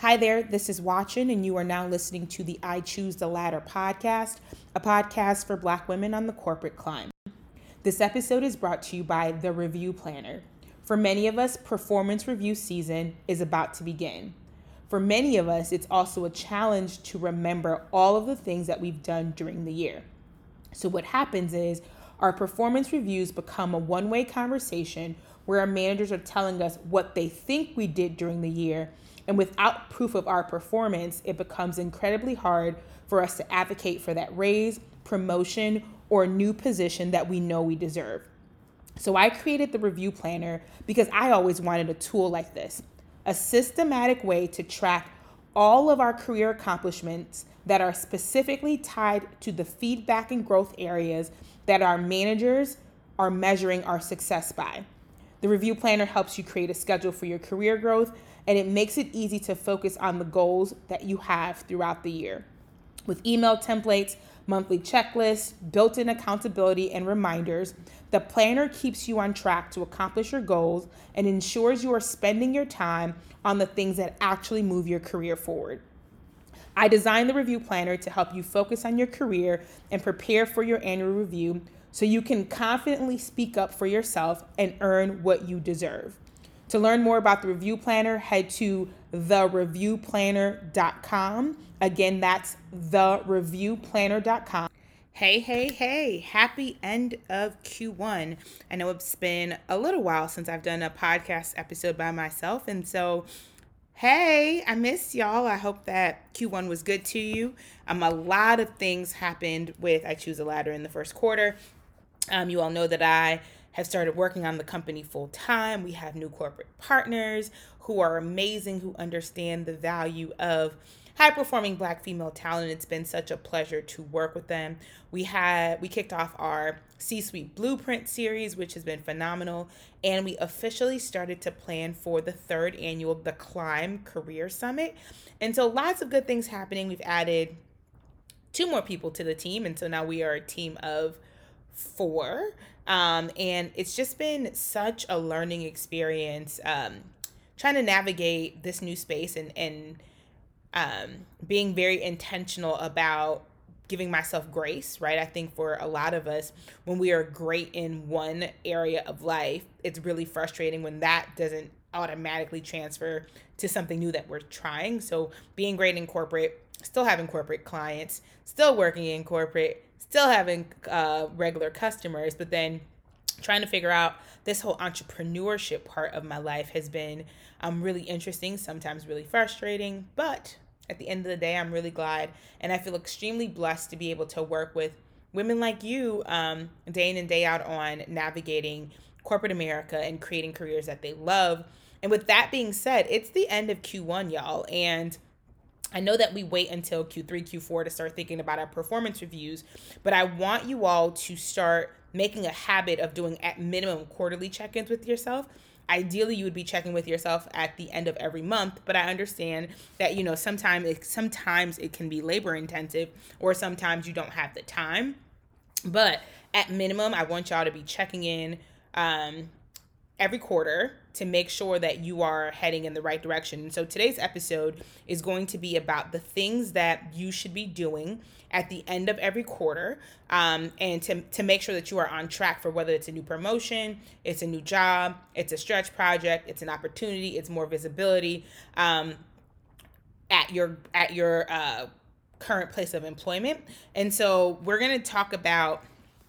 Hi there, this is Watchin, and you are now listening to the I Choose the Ladder podcast, a podcast for Black women on the corporate climb. This episode is brought to you by The Review Planner. For many of us, performance review season is about to begin. For many of us, it's also a challenge to remember all of the things that we've done during the year. So, what happens is our performance reviews become a one way conversation where our managers are telling us what they think we did during the year and without proof of our performance, it becomes incredibly hard for us to advocate for that raise, promotion, or new position that we know we deserve. So I created the review planner because I always wanted a tool like this a systematic way to track all of our career accomplishments that are specifically tied to the feedback and growth areas that our managers are measuring our success by. The review planner helps you create a schedule for your career growth and it makes it easy to focus on the goals that you have throughout the year. With email templates, monthly checklists, built in accountability, and reminders, the planner keeps you on track to accomplish your goals and ensures you are spending your time on the things that actually move your career forward. I designed the review planner to help you focus on your career and prepare for your annual review so you can confidently speak up for yourself and earn what you deserve. To learn more about the review planner, head to thereviewplanner.com. Again, that's thereviewplanner.com. Hey, hey, hey, happy end of Q1. I know it's been a little while since I've done a podcast episode by myself. And so, hey, I miss y'all. I hope that Q1 was good to you. Um, a lot of things happened with I Choose a Ladder in the first quarter. Um, you all know that I have started working on the company full time. We have new corporate partners who are amazing, who understand the value of high performing black female talent. It's been such a pleasure to work with them. We had we kicked off our C-suite blueprint series, which has been phenomenal, and we officially started to plan for the third annual The Climb Career Summit. And so lots of good things happening. We've added two more people to the team, and so now we are a team of four. Um, and it's just been such a learning experience um, trying to navigate this new space and, and um, being very intentional about giving myself grace, right? I think for a lot of us, when we are great in one area of life, it's really frustrating when that doesn't automatically transfer to something new that we're trying. So, being great in corporate, still having corporate clients, still working in corporate, still having uh, regular customers, but then trying to figure out this whole entrepreneurship part of my life has been um, really interesting, sometimes really frustrating, but at the end of the day, I'm really glad and I feel extremely blessed to be able to work with women like you um, day in and day out on navigating corporate America and creating careers that they love. And with that being said, it's the end of Q1, y'all. And I know that we wait until Q3, Q4 to start thinking about our performance reviews, but I want you all to start making a habit of doing at minimum quarterly check ins with yourself. Ideally, you would be checking with yourself at the end of every month, but I understand that you know sometimes it, sometimes it can be labor intensive, or sometimes you don't have the time. But at minimum, I want y'all to be checking in um, every quarter to make sure that you are heading in the right direction. So today's episode is going to be about the things that you should be doing at the end of every quarter um, and to, to make sure that you are on track for whether it's a new promotion, it's a new job, it's a stretch project, it's an opportunity, it's more visibility um, at your at your uh, current place of employment. And so we're going to talk about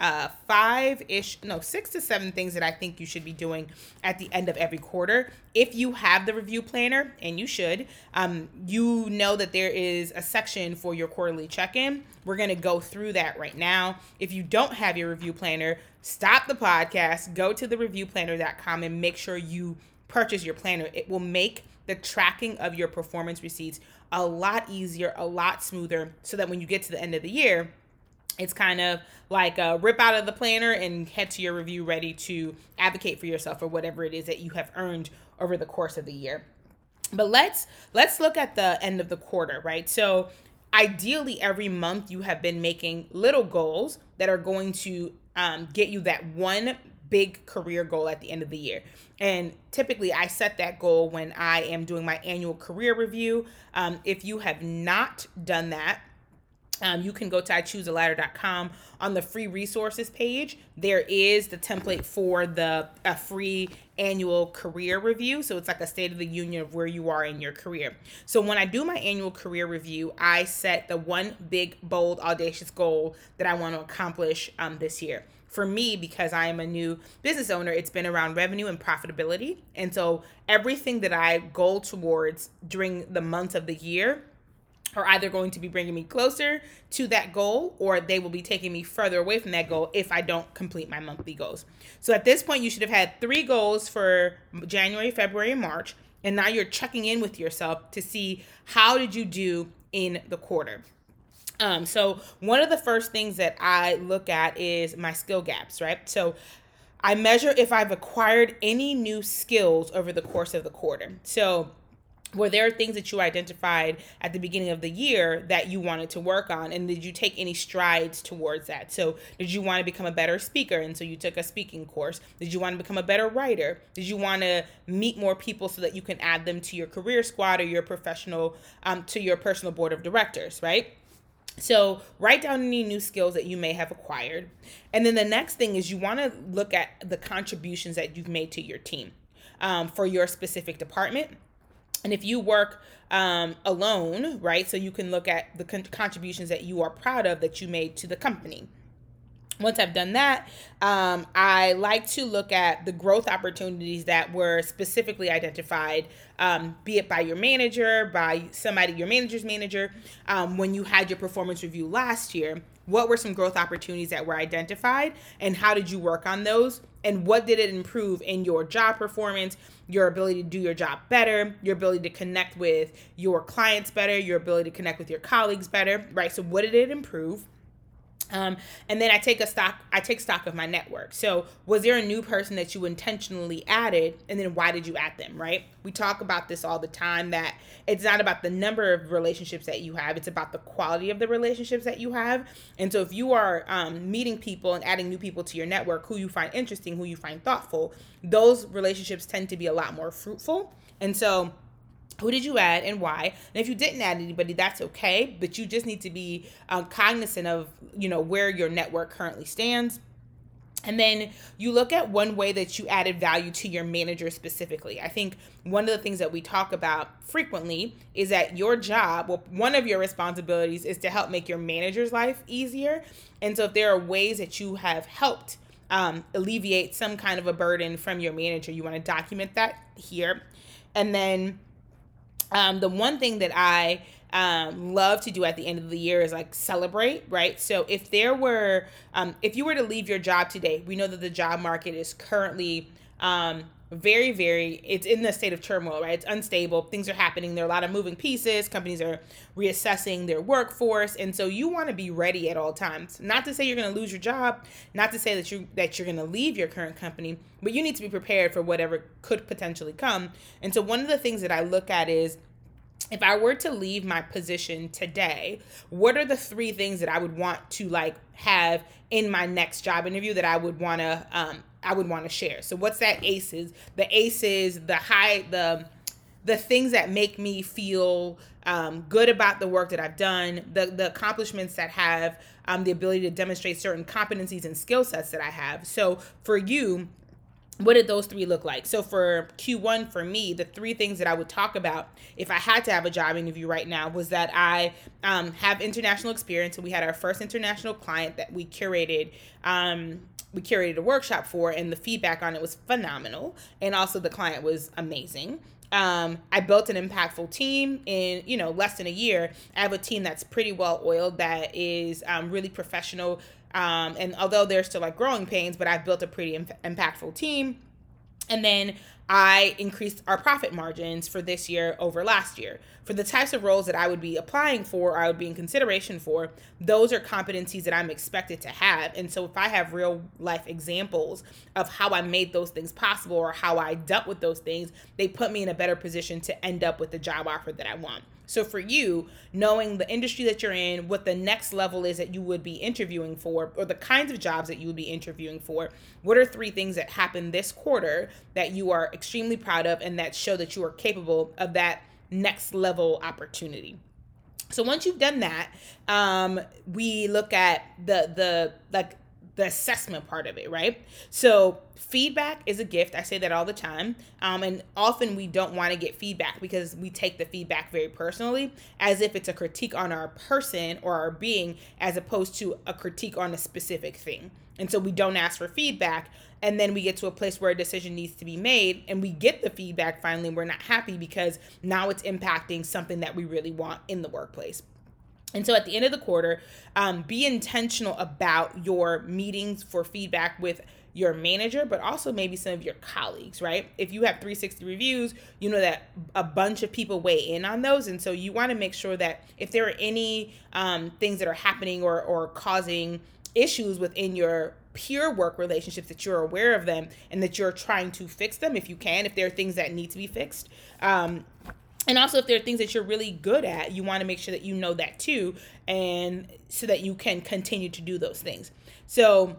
uh, five ish, no, six to seven things that I think you should be doing at the end of every quarter. If you have the review planner, and you should, um, you know that there is a section for your quarterly check in. We're going to go through that right now. If you don't have your review planner, stop the podcast, go to the reviewplanner.com and make sure you purchase your planner. It will make the tracking of your performance receipts a lot easier, a lot smoother, so that when you get to the end of the year, it's kind of like a rip out of the planner and head to your review ready to advocate for yourself or whatever it is that you have earned over the course of the year but let's let's look at the end of the quarter right so ideally every month you have been making little goals that are going to um, get you that one big career goal at the end of the year. And typically, I set that goal when I am doing my annual career review. Um, if you have not done that, um, you can go to ichoosealadder.com on the free resources page. There is the template for the a free annual career review. So it's like a state of the union of where you are in your career. So when I do my annual career review, I set the one big, bold, audacious goal that I want to accomplish um, this year. For me, because I am a new business owner, it's been around revenue and profitability. And so everything that I go towards during the months of the year are either going to be bringing me closer to that goal or they will be taking me further away from that goal if I don't complete my monthly goals. So at this point, you should have had three goals for January, February, and March. And now you're checking in with yourself to see how did you do in the quarter. Um, so one of the first things that I look at is my skill gaps, right? So I measure if I've acquired any new skills over the course of the quarter. So were there things that you identified at the beginning of the year that you wanted to work on? And did you take any strides towards that? So did you want to become a better speaker? And so you took a speaking course. Did you want to become a better writer? Did you want to meet more people so that you can add them to your career squad or your professional um, to your personal board of directors right? So, write down any new skills that you may have acquired. And then the next thing is you want to look at the contributions that you've made to your team um, for your specific department and if you work um, alone, right, so you can look at the con- contributions that you are proud of that you made to the company. Once I've done that, um, I like to look at the growth opportunities that were specifically identified, um, be it by your manager, by somebody, your manager's manager, um, when you had your performance review last year. What were some growth opportunities that were identified, and how did you work on those? And what did it improve in your job performance? your ability to do your job better, your ability to connect with your clients better, your ability to connect with your colleagues better, right? So, what did it improve? Um, and then I take a stock, I take stock of my network. So, was there a new person that you intentionally added? And then why did you add them, right? We talk about this all the time that it's not about the number of relationships that you have, it's about the quality of the relationships that you have. And so, if you are um, meeting people and adding new people to your network who you find interesting, who you find thoughtful, those relationships tend to be a lot more fruitful. And so, who did you add and why and if you didn't add anybody that's okay but you just need to be um, cognizant of you know where your network currently stands and then you look at one way that you added value to your manager specifically. I think one of the things that we talk about frequently is that your job, well, one of your responsibilities is to help make your manager's life easier. And so if there are ways that you have helped um, alleviate some kind of a burden from your manager, you want to document that here. And then um, the one thing that I um, love to do at the end of the year is like celebrate, right? So if there were, um, if you were to leave your job today, we know that the job market is currently um, very, very, it's in the state of turmoil, right? It's unstable. Things are happening. There are a lot of moving pieces. Companies are reassessing their workforce. And so you want to be ready at all times. Not to say you're going to lose your job, not to say that you that you're going to leave your current company, but you need to be prepared for whatever could potentially come. And so one of the things that I look at is if I were to leave my position today, what are the three things that I would want to like have in my next job interview that I would want to um I would want to share. So what's that aces? The aces, the high the the things that make me feel um, good about the work that I've done, the the accomplishments that have um, the ability to demonstrate certain competencies and skill sets that I have. So for you, what did those three look like? So for Q1 for me, the three things that I would talk about if I had to have a job interview right now was that I um, have international experience. So we had our first international client that we curated. Um, we curated a workshop for, and the feedback on it was phenomenal. And also the client was amazing. Um, I built an impactful team in you know less than a year. I have a team that's pretty well oiled, that is um, really professional, um, and although there's still like growing pains, but I've built a pretty imp- impactful team. And then I increased our profit margins for this year over last year. For the types of roles that I would be applying for, I would be in consideration for, those are competencies that I'm expected to have. And so if I have real life examples of how I made those things possible or how I dealt with those things, they put me in a better position to end up with the job offer that I want. So for you, knowing the industry that you're in, what the next level is that you would be interviewing for, or the kinds of jobs that you would be interviewing for, what are three things that happened this quarter that you are extremely proud of and that show that you are capable of that next level opportunity? So once you've done that, um, we look at the the like the assessment part of it, right? So feedback is a gift. I say that all the time. Um, and often we don't want to get feedback because we take the feedback very personally, as if it's a critique on our person or our being, as opposed to a critique on a specific thing. And so we don't ask for feedback. And then we get to a place where a decision needs to be made, and we get the feedback finally. And We're not happy because now it's impacting something that we really want in the workplace. And so at the end of the quarter, um, be intentional about your meetings for feedback with your manager, but also maybe some of your colleagues, right? If you have 360 reviews, you know that a bunch of people weigh in on those. And so you want to make sure that if there are any um, things that are happening or, or causing issues within your peer work relationships that you're aware of them and that you're trying to fix them if you can if there are things that need to be fixed um, and also if there are things that you're really good at you want to make sure that you know that too and so that you can continue to do those things. So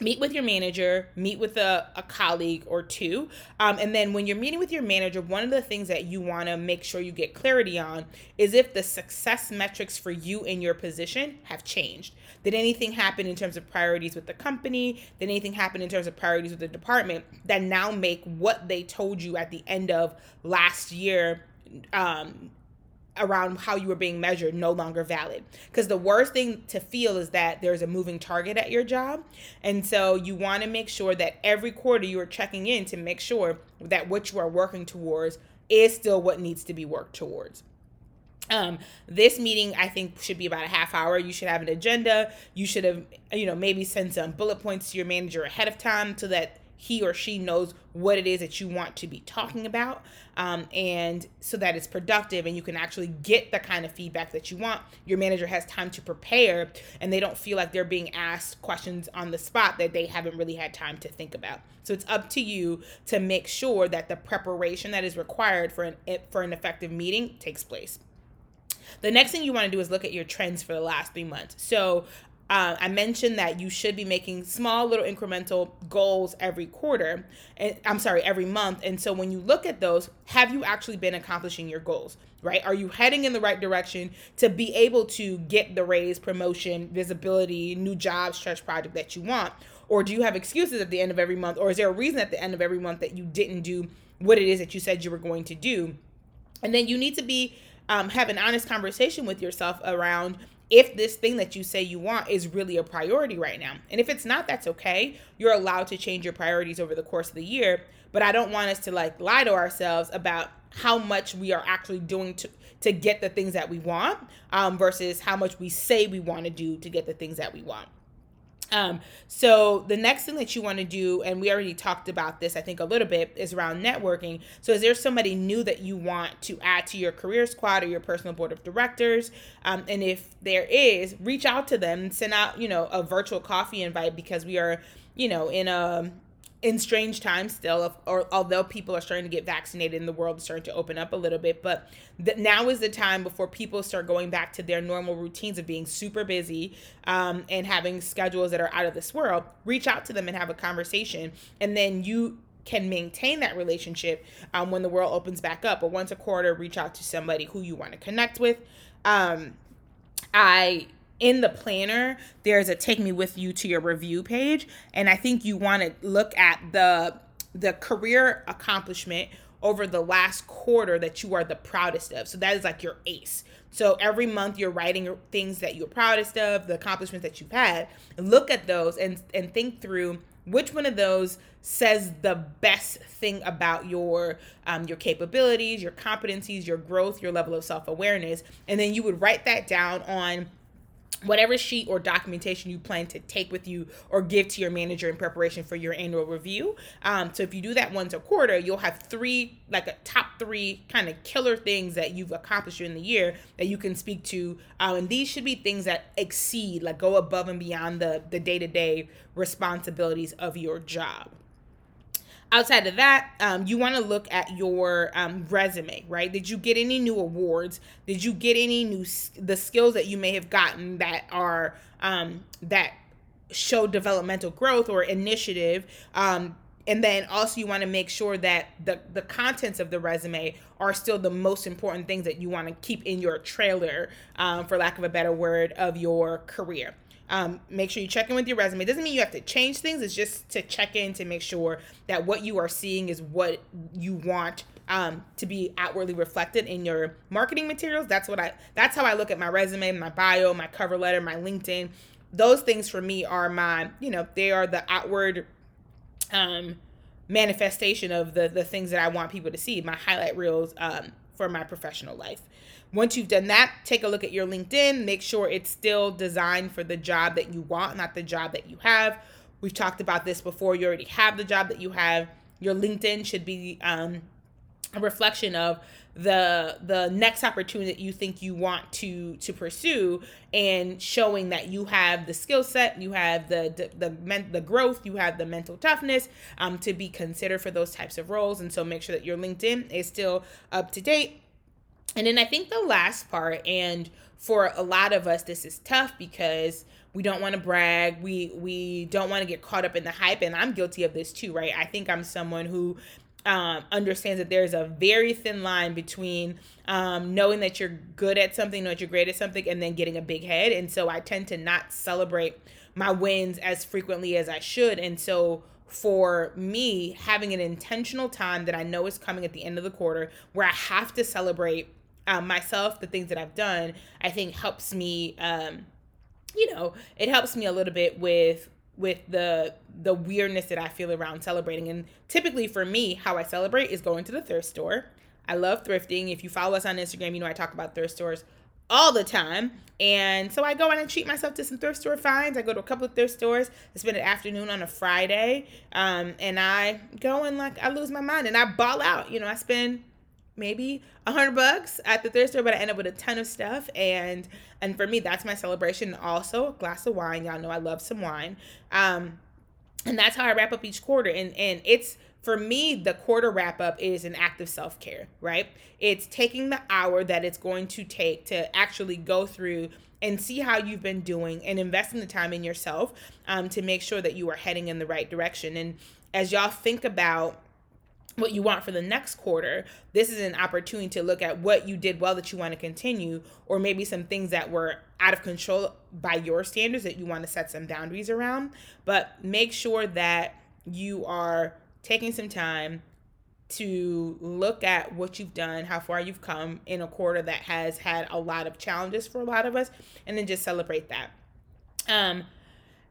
meet with your manager meet with a, a colleague or two um, and then when you're meeting with your manager one of the things that you want to make sure you get clarity on is if the success metrics for you in your position have changed. Did anything happen in terms of priorities with the company? Did anything happen in terms of priorities with the department that now make what they told you at the end of last year um, around how you were being measured no longer valid. Because the worst thing to feel is that there's a moving target at your job. And so you want to make sure that every quarter you are checking in to make sure that what you are working towards is still what needs to be worked towards. Um, this meeting I think should be about a half hour. You should have an agenda. You should have, you know, maybe send some bullet points to your manager ahead of time so that he or she knows what it is that you want to be talking about um, and so that it's productive and you can actually get the kind of feedback that you want. Your manager has time to prepare and they don't feel like they're being asked questions on the spot that they haven't really had time to think about. So it's up to you to make sure that the preparation that is required for an for an effective meeting takes place. The next thing you want to do is look at your trends for the last three months. So uh, I mentioned that you should be making small little incremental goals every quarter, and I'm sorry, every month. And so when you look at those, have you actually been accomplishing your goals? Right? Are you heading in the right direction to be able to get the raise, promotion, visibility, new job, stretch project that you want? Or do you have excuses at the end of every month? Or is there a reason at the end of every month that you didn't do what it is that you said you were going to do? And then you need to be um, have an honest conversation with yourself around if this thing that you say you want is really a priority right now. And if it's not, that's okay. You're allowed to change your priorities over the course of the year. But I don't want us to like lie to ourselves about how much we are actually doing to to get the things that we want um, versus how much we say we want to do to get the things that we want. Um, so the next thing that you want to do, and we already talked about this, I think a little bit, is around networking. So is there somebody new that you want to add to your career squad or your personal board of directors? Um, and if there is, reach out to them, send out, you know, a virtual coffee invite because we are, you know, in a in strange times still or although people are starting to get vaccinated and the world is starting to open up a little bit but the, now is the time before people start going back to their normal routines of being super busy um, and having schedules that are out of this world. Reach out to them and have a conversation and then you can maintain that relationship um, when the world opens back up. But once a quarter reach out to somebody who you want to connect with. Um, i in the planner, there's a take me with you to your review page. And I think you want to look at the the career accomplishment over the last quarter that you are the proudest of. So that is like your ace. So every month you're writing things that you're proudest of, the accomplishments that you've had. Look at those and and think through which one of those says the best thing about your um, your capabilities, your competencies, your growth, your level of self awareness, and then you would write that down on whatever sheet or documentation you plan to take with you or give to your manager in preparation for your annual review. Um, so if you do that once a quarter, you'll have three, like a top three kind of killer things that you've accomplished during the year that you can speak to. Um, and these should be things that exceed, like go above and beyond the the day to day responsibilities of your job outside of that, um, you want to look at your um, resume, right? Did you get any new awards? Did you get any new the skills that you may have gotten that are um, that show developmental growth or initiative? Um, and then also you want to make sure that the the contents of the resume are still the most important things that you want to keep in your trailer, um, for lack of a better word, of your career. Um, make sure you check in with your resume. It doesn't mean you have to change things. It's just to check in to make sure that what you are seeing is what you want um, to be outwardly reflected in your marketing materials. That's what I. That's how I look at my resume, my bio, my cover letter, my LinkedIn. Those things for me are my, you know, they are the outward um, manifestation of the the things that I want people to see. My highlight reels um, for my professional life. Once you've done that, take a look at your LinkedIn. Make sure it's still designed for the job that you want, not the job that you have. We've talked about this before. You already have the job that you have. Your LinkedIn should be um, a reflection of the the next opportunity that you think you want to to pursue and showing that you have the skill set you have the the the, men, the growth you have the mental toughness um, to be considered for those types of roles and so make sure that your linkedin is still up to date and then I think the last part, and for a lot of us, this is tough because we don't want to brag. We we don't want to get caught up in the hype, and I'm guilty of this too, right? I think I'm someone who um, understands that there's a very thin line between um, knowing that you're good at something, knowing that you're great at something, and then getting a big head. And so I tend to not celebrate my wins as frequently as I should. And so for me, having an intentional time that I know is coming at the end of the quarter where I have to celebrate um, myself, the things that I've done, I think helps me. Um, you know, it helps me a little bit with with the the weirdness that I feel around celebrating. And typically for me, how I celebrate is going to the thrift store. I love thrifting. If you follow us on Instagram, you know I talk about thrift stores all the time. And so I go and treat myself to some thrift store finds. I go to a couple of thrift stores. I spend an afternoon on a Friday. Um, and I go and like I lose my mind and I ball out. You know, I spend maybe a hundred bucks at the thrift store, but I end up with a ton of stuff. And and for me, that's my celebration. Also, a glass of wine. Y'all know I love some wine. Um, and that's how I wrap up each quarter. And and it's for me, the quarter wrap up is an act of self care, right? It's taking the hour that it's going to take to actually go through and see how you've been doing and investing the time in yourself um, to make sure that you are heading in the right direction. And as y'all think about what you want for the next quarter, this is an opportunity to look at what you did well that you want to continue, or maybe some things that were out of control by your standards that you want to set some boundaries around. But make sure that you are taking some time to look at what you've done, how far you've come in a quarter that has had a lot of challenges for a lot of us, and then just celebrate that. Um,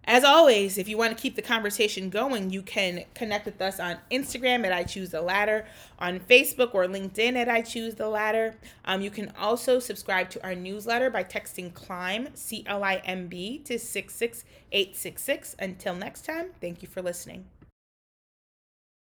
as always, if you want to keep the conversation going, you can connect with us on Instagram at I Choose the Ladder, on Facebook or LinkedIn at I Choose the Ladder. Um, you can also subscribe to our newsletter by texting CLIMB, C L I M B, to 66866. Until next time, thank you for listening.